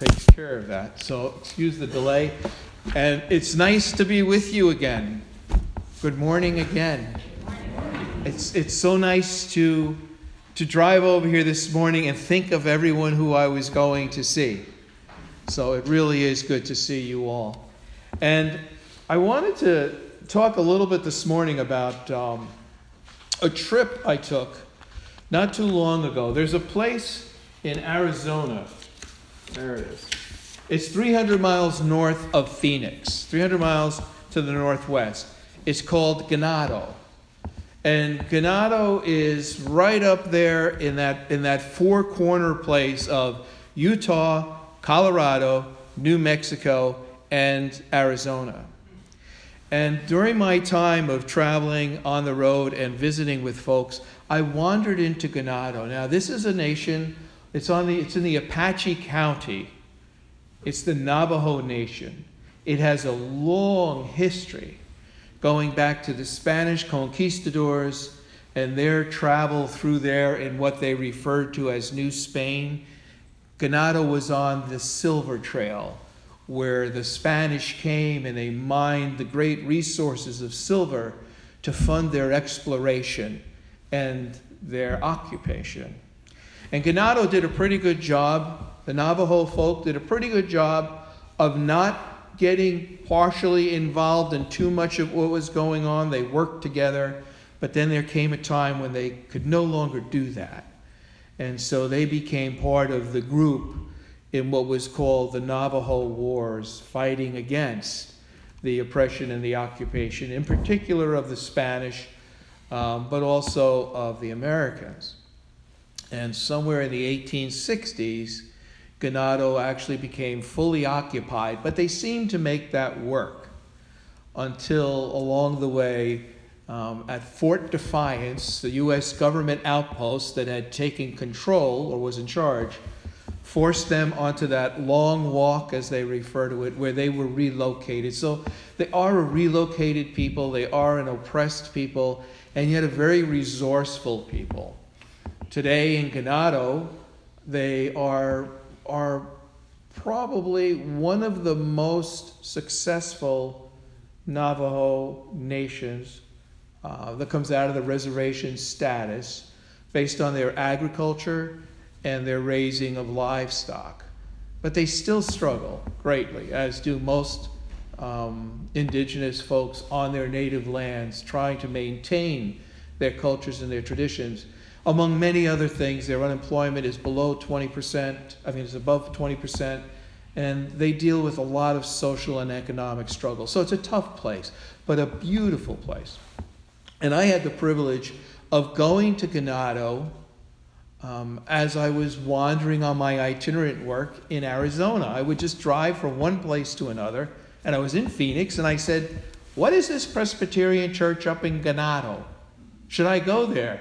takes care of that. So excuse the delay. And it's nice to be with you again. Good morning again. It's, it's so nice to, to drive over here this morning and think of everyone who I was going to see. So it really is good to see you all. And I wanted to talk a little bit this morning about um, a trip I took not too long ago. There's a place in Arizona. There it is. It's 300 miles north of Phoenix, 300 miles to the northwest. It's called Ganado. And Ganado is right up there in that, in that four corner place of Utah, Colorado, New Mexico, and Arizona. And during my time of traveling on the road and visiting with folks, I wandered into Ganado. Now, this is a nation, it's, on the, it's in the Apache County, it's the Navajo Nation. It has a long history going back to the Spanish conquistadors and their travel through there in what they referred to as New Spain. Ganado was on the Silver Trail, where the Spanish came and they mined the great resources of silver to fund their exploration and their occupation. And Ganado did a pretty good job, the Navajo folk did a pretty good job of not getting partially involved in too much of what was going on. They worked together, but then there came a time when they could no longer do that. And so they became part of the group in what was called the Navajo Wars, fighting against the oppression and the occupation, in particular of the Spanish, um, but also of the Americans. And somewhere in the 1860s, Ganado actually became fully occupied, but they seemed to make that work until along the way um, at Fort Defiance, the U.S. government outpost that had taken control or was in charge, forced them onto that long walk, as they refer to it, where they were relocated. So they are a relocated people, they are an oppressed people, and yet a very resourceful people. Today in Ganado, they are are probably one of the most successful Navajo nations uh, that comes out of the reservation status based on their agriculture and their raising of livestock. But they still struggle greatly, as do most um, indigenous folks on their native lands, trying to maintain their cultures and their traditions. Among many other things, their unemployment is below 20%, I mean, it's above 20%, and they deal with a lot of social and economic struggle. So it's a tough place, but a beautiful place. And I had the privilege of going to Ganado um, as I was wandering on my itinerant work in Arizona. I would just drive from one place to another, and I was in Phoenix, and I said, What is this Presbyterian church up in Ganado? Should I go there?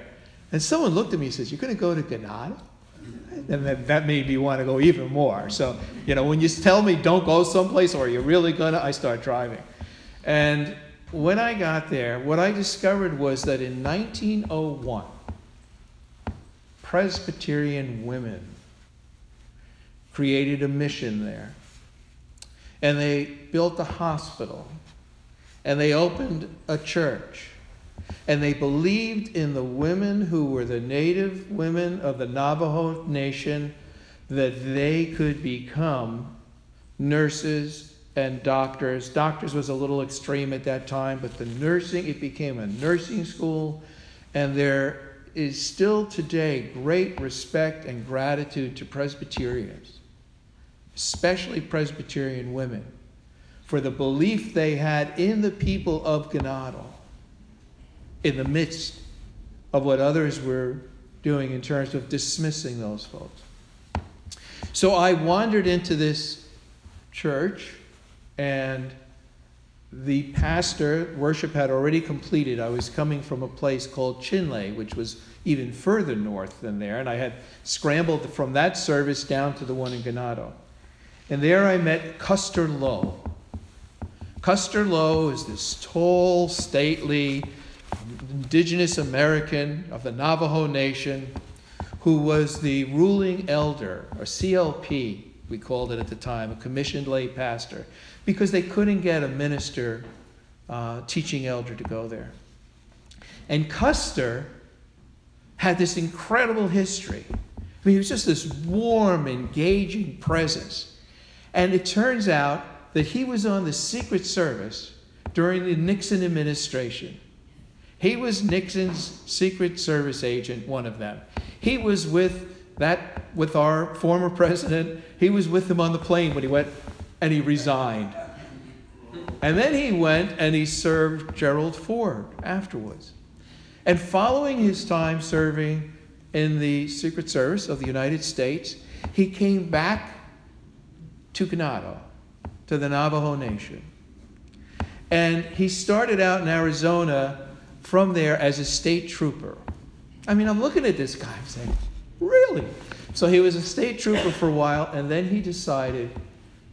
And someone looked at me and says, You're going to go to Ganado? And that, that made me want to go even more. So, you know, when you tell me don't go someplace or you're really going to, I start driving. And when I got there, what I discovered was that in 1901, Presbyterian women created a mission there. And they built a hospital. And they opened a church and they believed in the women who were the native women of the Navajo nation that they could become nurses and doctors. Doctors was a little extreme at that time, but the nursing, it became a nursing school, and there is still today great respect and gratitude to Presbyterians, especially Presbyterian women, for the belief they had in the people of Ganado in the midst of what others were doing in terms of dismissing those folks. So I wandered into this church, and the pastor, worship had already completed. I was coming from a place called Chinle, which was even further north than there, and I had scrambled from that service down to the one in Ganado. And there I met Custer Lowe. Custer Lowe is this tall, stately, indigenous American of the Navajo Nation who was the ruling elder, or CLP, we called it at the time, a commissioned lay pastor, because they couldn't get a minister, uh, teaching elder to go there. And Custer had this incredible history. I mean, he was just this warm, engaging presence. And it turns out that he was on the Secret Service during the Nixon administration. He was Nixon's Secret Service agent, one of them. He was with that with our former president. He was with him on the plane when he went and he resigned. And then he went and he served Gerald Ford afterwards. And following his time serving in the Secret Service of the United States, he came back to Ganado, to the Navajo Nation. And he started out in Arizona from there as a state trooper. I mean, I'm looking at this guy, I'm saying, really? So he was a state trooper for a while, and then he decided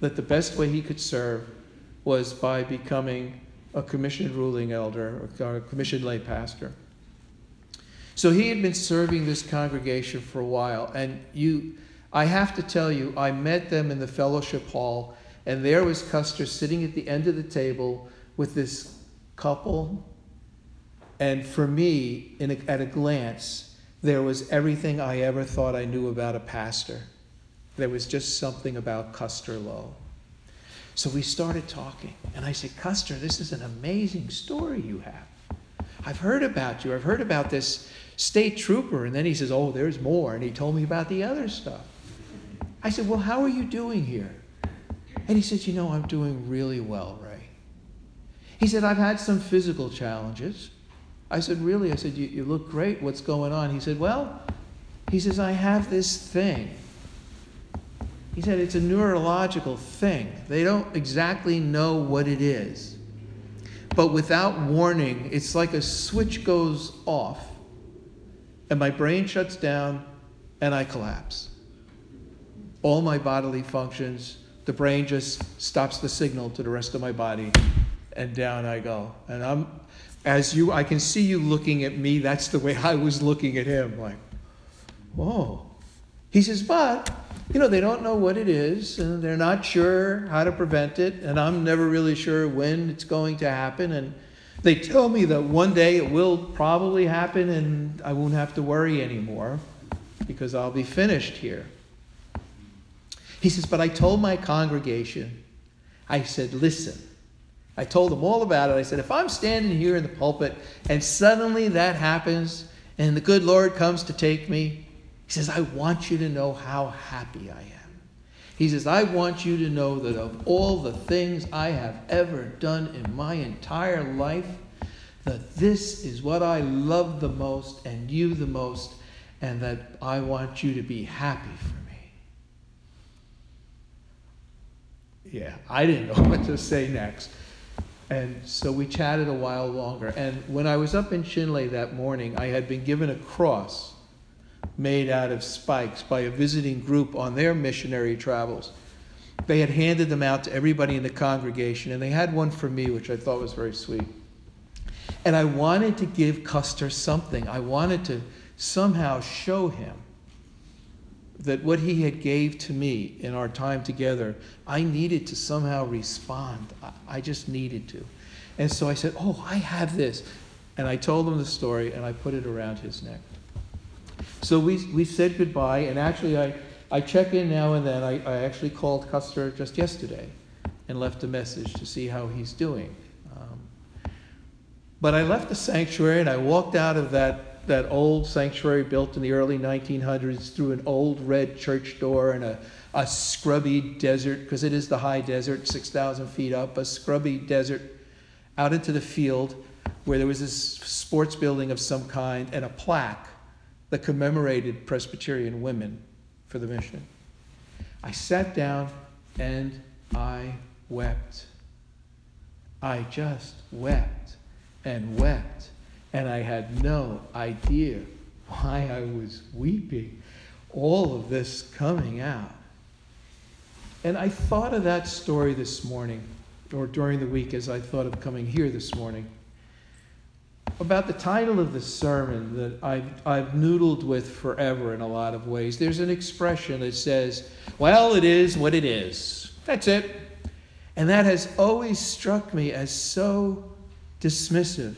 that the best way he could serve was by becoming a commissioned ruling elder or a commissioned lay pastor. So he had been serving this congregation for a while, and you, I have to tell you, I met them in the fellowship hall, and there was Custer sitting at the end of the table with this couple and for me, a, at a glance, there was everything I ever thought I knew about a pastor. There was just something about Custer Lowe. So we started talking, and I said, Custer, this is an amazing story you have. I've heard about you. I've heard about this state trooper. And then he says, Oh, there's more. And he told me about the other stuff. I said, Well, how are you doing here? And he said, You know, I'm doing really well, Ray. He said, I've had some physical challenges. I said, Really? I said, you, you look great. What's going on? He said, Well, he says, I have this thing. He said, It's a neurological thing. They don't exactly know what it is. But without warning, it's like a switch goes off, and my brain shuts down, and I collapse. All my bodily functions, the brain just stops the signal to the rest of my body, and down I go. And I'm, as you, I can see you looking at me. That's the way I was looking at him, like, whoa. He says, but, you know, they don't know what it is, and they're not sure how to prevent it, and I'm never really sure when it's going to happen. And they tell me that one day it will probably happen, and I won't have to worry anymore because I'll be finished here. He says, but I told my congregation, I said, listen, I told them all about it. I said, if I'm standing here in the pulpit and suddenly that happens and the good Lord comes to take me, he says, I want you to know how happy I am. He says, I want you to know that of all the things I have ever done in my entire life, that this is what I love the most and you the most, and that I want you to be happy for me. Yeah, I didn't know what to say next. And so we chatted a while longer. And when I was up in Chinle that morning, I had been given a cross made out of spikes by a visiting group on their missionary travels. They had handed them out to everybody in the congregation, and they had one for me, which I thought was very sweet. And I wanted to give Custer something. I wanted to somehow show him that what he had gave to me in our time together, I needed to somehow respond. I just needed to. And so I said, Oh, I have this. And I told him the story and I put it around his neck. So we, we said goodbye, and actually, I, I check in now and then. I, I actually called Custer just yesterday and left a message to see how he's doing. Um, but I left the sanctuary and I walked out of that that old sanctuary built in the early 1900s through an old red church door and a, a scrubby desert, because it is the high desert, 6,000 feet up, a scrubby desert out into the field where there was this sports building of some kind and a plaque that commemorated Presbyterian women for the mission. I sat down and I wept. I just wept and wept and I had no idea why I was weeping. All of this coming out. And I thought of that story this morning, or during the week as I thought of coming here this morning, about the title of the sermon that I've, I've noodled with forever in a lot of ways. There's an expression that says, Well, it is what it is. That's it. And that has always struck me as so dismissive,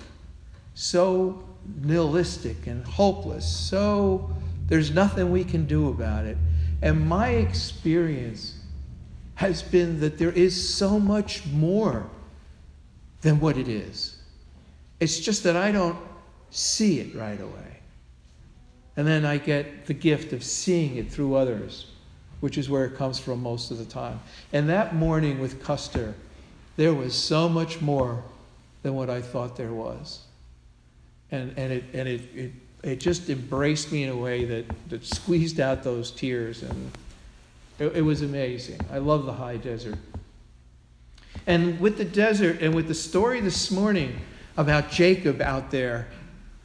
so nihilistic and hopeless, so there's nothing we can do about it. And my experience has been that there is so much more than what it is. It's just that I don't see it right away. And then I get the gift of seeing it through others, which is where it comes from most of the time. And that morning with Custer, there was so much more than what I thought there was. And, and, it, and it, it, it just embraced me in a way that, that squeezed out those tears. And it, it was amazing. I love the high desert. And with the desert and with the story this morning about Jacob out there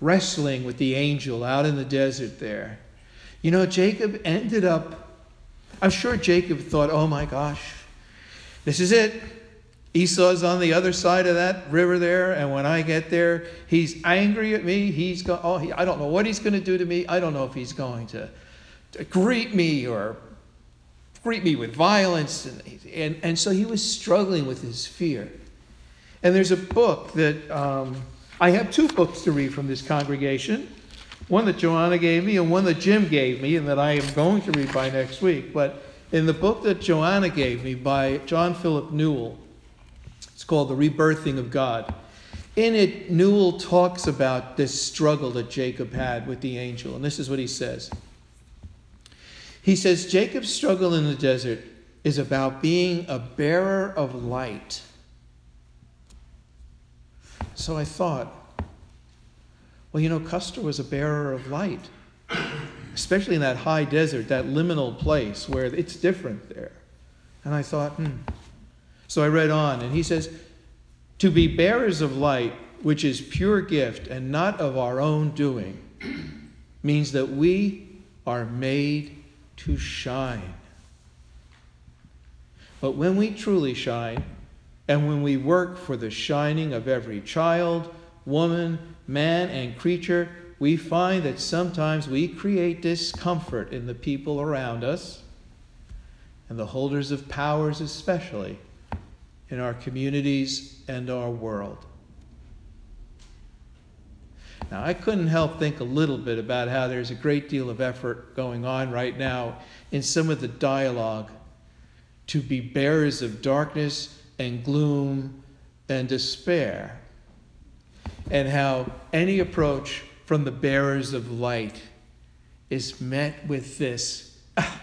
wrestling with the angel out in the desert there, you know, Jacob ended up, I'm sure Jacob thought, oh my gosh, this is it. Esau's on the other side of that river there, and when I get there, he's angry at me. He's go- oh, he, I don't know what he's going to do to me. I don't know if he's going to, to greet me or greet me with violence. And, and, and so he was struggling with his fear. And there's a book that um, I have two books to read from this congregation one that Joanna gave me and one that Jim gave me, and that I am going to read by next week. But in the book that Joanna gave me by John Philip Newell, it's called The Rebirthing of God. In it, Newell talks about this struggle that Jacob had with the angel. And this is what he says He says, Jacob's struggle in the desert is about being a bearer of light. So I thought, well, you know, Custer was a bearer of light, especially in that high desert, that liminal place where it's different there. And I thought, hmm, so I read on, and he says, To be bearers of light, which is pure gift and not of our own doing, means that we are made to shine. But when we truly shine, and when we work for the shining of every child, woman, man, and creature, we find that sometimes we create discomfort in the people around us, and the holders of powers especially in our communities and our world. Now, I couldn't help think a little bit about how there's a great deal of effort going on right now in some of the dialogue to be bearers of darkness and gloom and despair, and how any approach from the bearers of light is met with this. Ah,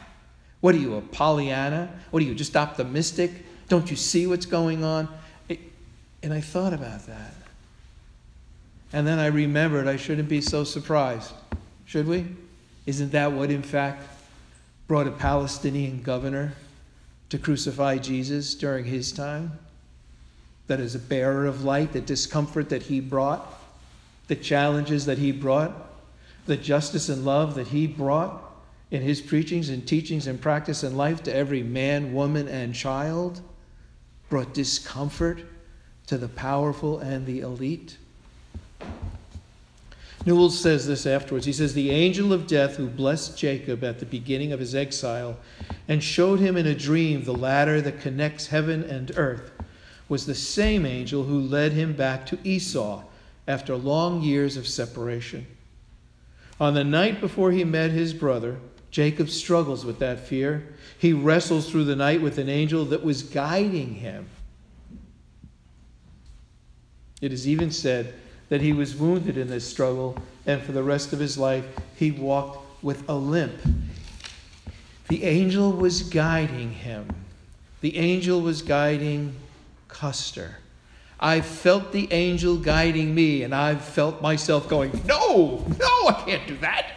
what are you, a Pollyanna? What are you, just optimistic? Don't you see what's going on? and I thought about that. And then I remembered I shouldn't be so surprised. Should we? Isn't that what, in fact, brought a Palestinian governor to crucify Jesus during his time? That is a bearer of light, the discomfort that he brought, the challenges that he brought, the justice and love that he brought in his preachings and teachings and practice and life to every man, woman, and child brought discomfort to the powerful and the elite. Newell says this afterwards. He says, The angel of death who blessed Jacob at the beginning of his exile and showed him in a dream the ladder that connects heaven and earth was the same angel who led him back to Esau after long years of separation. On the night before he met his brother, Jacob struggles with that fear. He wrestles through the night with an angel that was guiding him. It is even said that he was wounded in this struggle, and for the rest of his life, he walked with a limp. The angel was guiding him. The angel was guiding Custer. I felt the angel guiding me, and I felt myself going, No, no, I can't do that.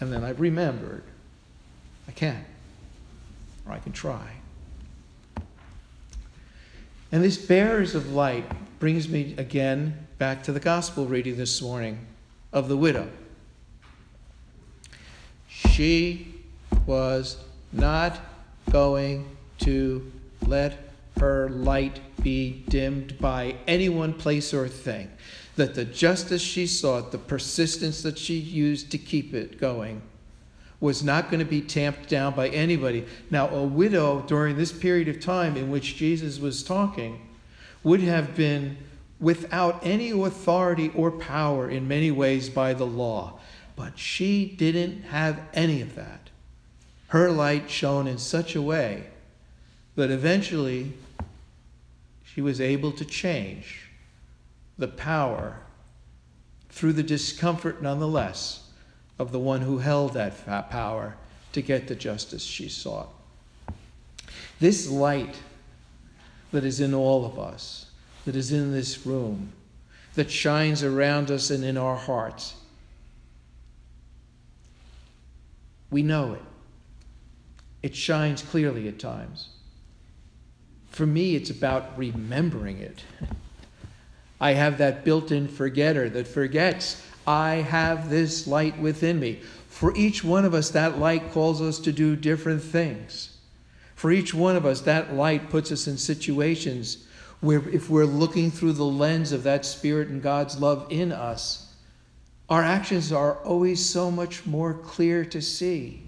And then I've remembered I can, or I can try. And this bearers of light brings me again back to the gospel reading this morning of the widow. She was not going to let her light be dimmed by any one place, or thing that the justice she sought, the persistence that she used to keep it going, was not going to be tamped down by anybody. Now, a widow during this period of time in which Jesus was talking would have been without any authority or power in many ways by the law. But she didn't have any of that. Her light shone in such a way that eventually she was able to change the power through the discomfort, nonetheless, of the one who held that power to get the justice she sought. This light that is in all of us, that is in this room, that shines around us and in our hearts, we know it. It shines clearly at times. For me, it's about remembering it. I have that built in forgetter that forgets I have this light within me. For each one of us, that light calls us to do different things. For each one of us, that light puts us in situations where, if we're looking through the lens of that Spirit and God's love in us, our actions are always so much more clear to see.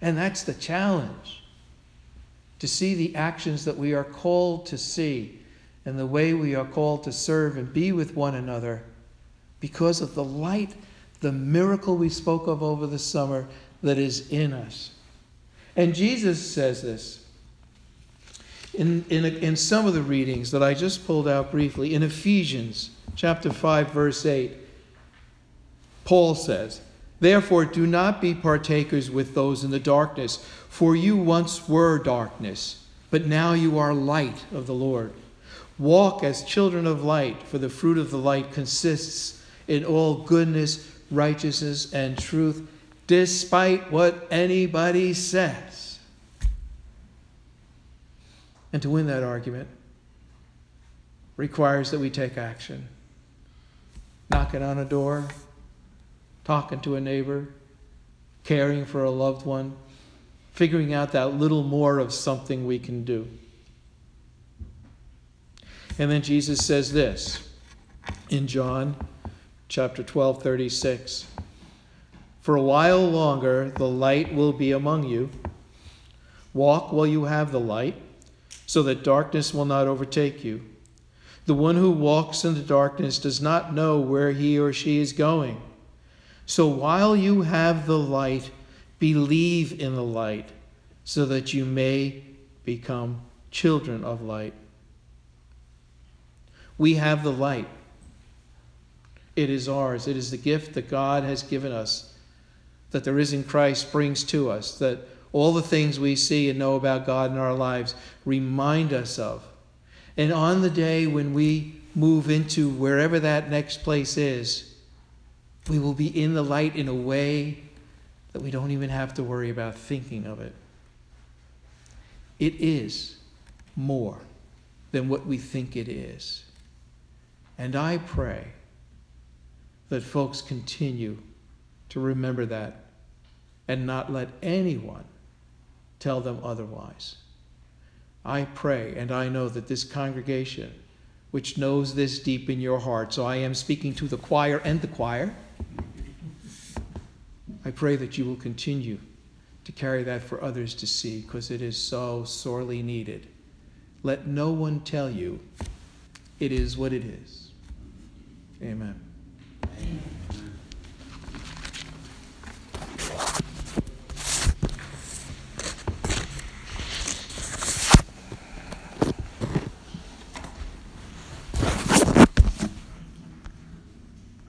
And that's the challenge to see the actions that we are called to see and the way we are called to serve and be with one another because of the light, the miracle we spoke of over the summer that is in us. And Jesus says this in, in, in some of the readings that I just pulled out briefly. In Ephesians chapter 5, verse 8, Paul says, Therefore, do not be partakers with those in the darkness, for you once were darkness, but now you are light of the Lord. Walk as children of light, for the fruit of the light consists in all goodness, righteousness, and truth, despite what anybody says. And to win that argument requires that we take action. Knocking on a door, talking to a neighbor, caring for a loved one, figuring out that little more of something we can do. And then Jesus says this in John chapter 12, 36. For a while longer the light will be among you. Walk while you have the light, so that darkness will not overtake you. The one who walks in the darkness does not know where he or she is going. So while you have the light, believe in the light, so that you may become children of light. We have the light. It is ours. It is the gift that God has given us, that the risen Christ brings to us, that all the things we see and know about God in our lives remind us of. And on the day when we move into wherever that next place is, we will be in the light in a way that we don't even have to worry about thinking of it. It is more than what we think it is. And I pray that folks continue to remember that and not let anyone tell them otherwise. I pray and I know that this congregation, which knows this deep in your heart, so I am speaking to the choir and the choir, I pray that you will continue to carry that for others to see because it is so sorely needed. Let no one tell you it is what it is. Amen. Amen.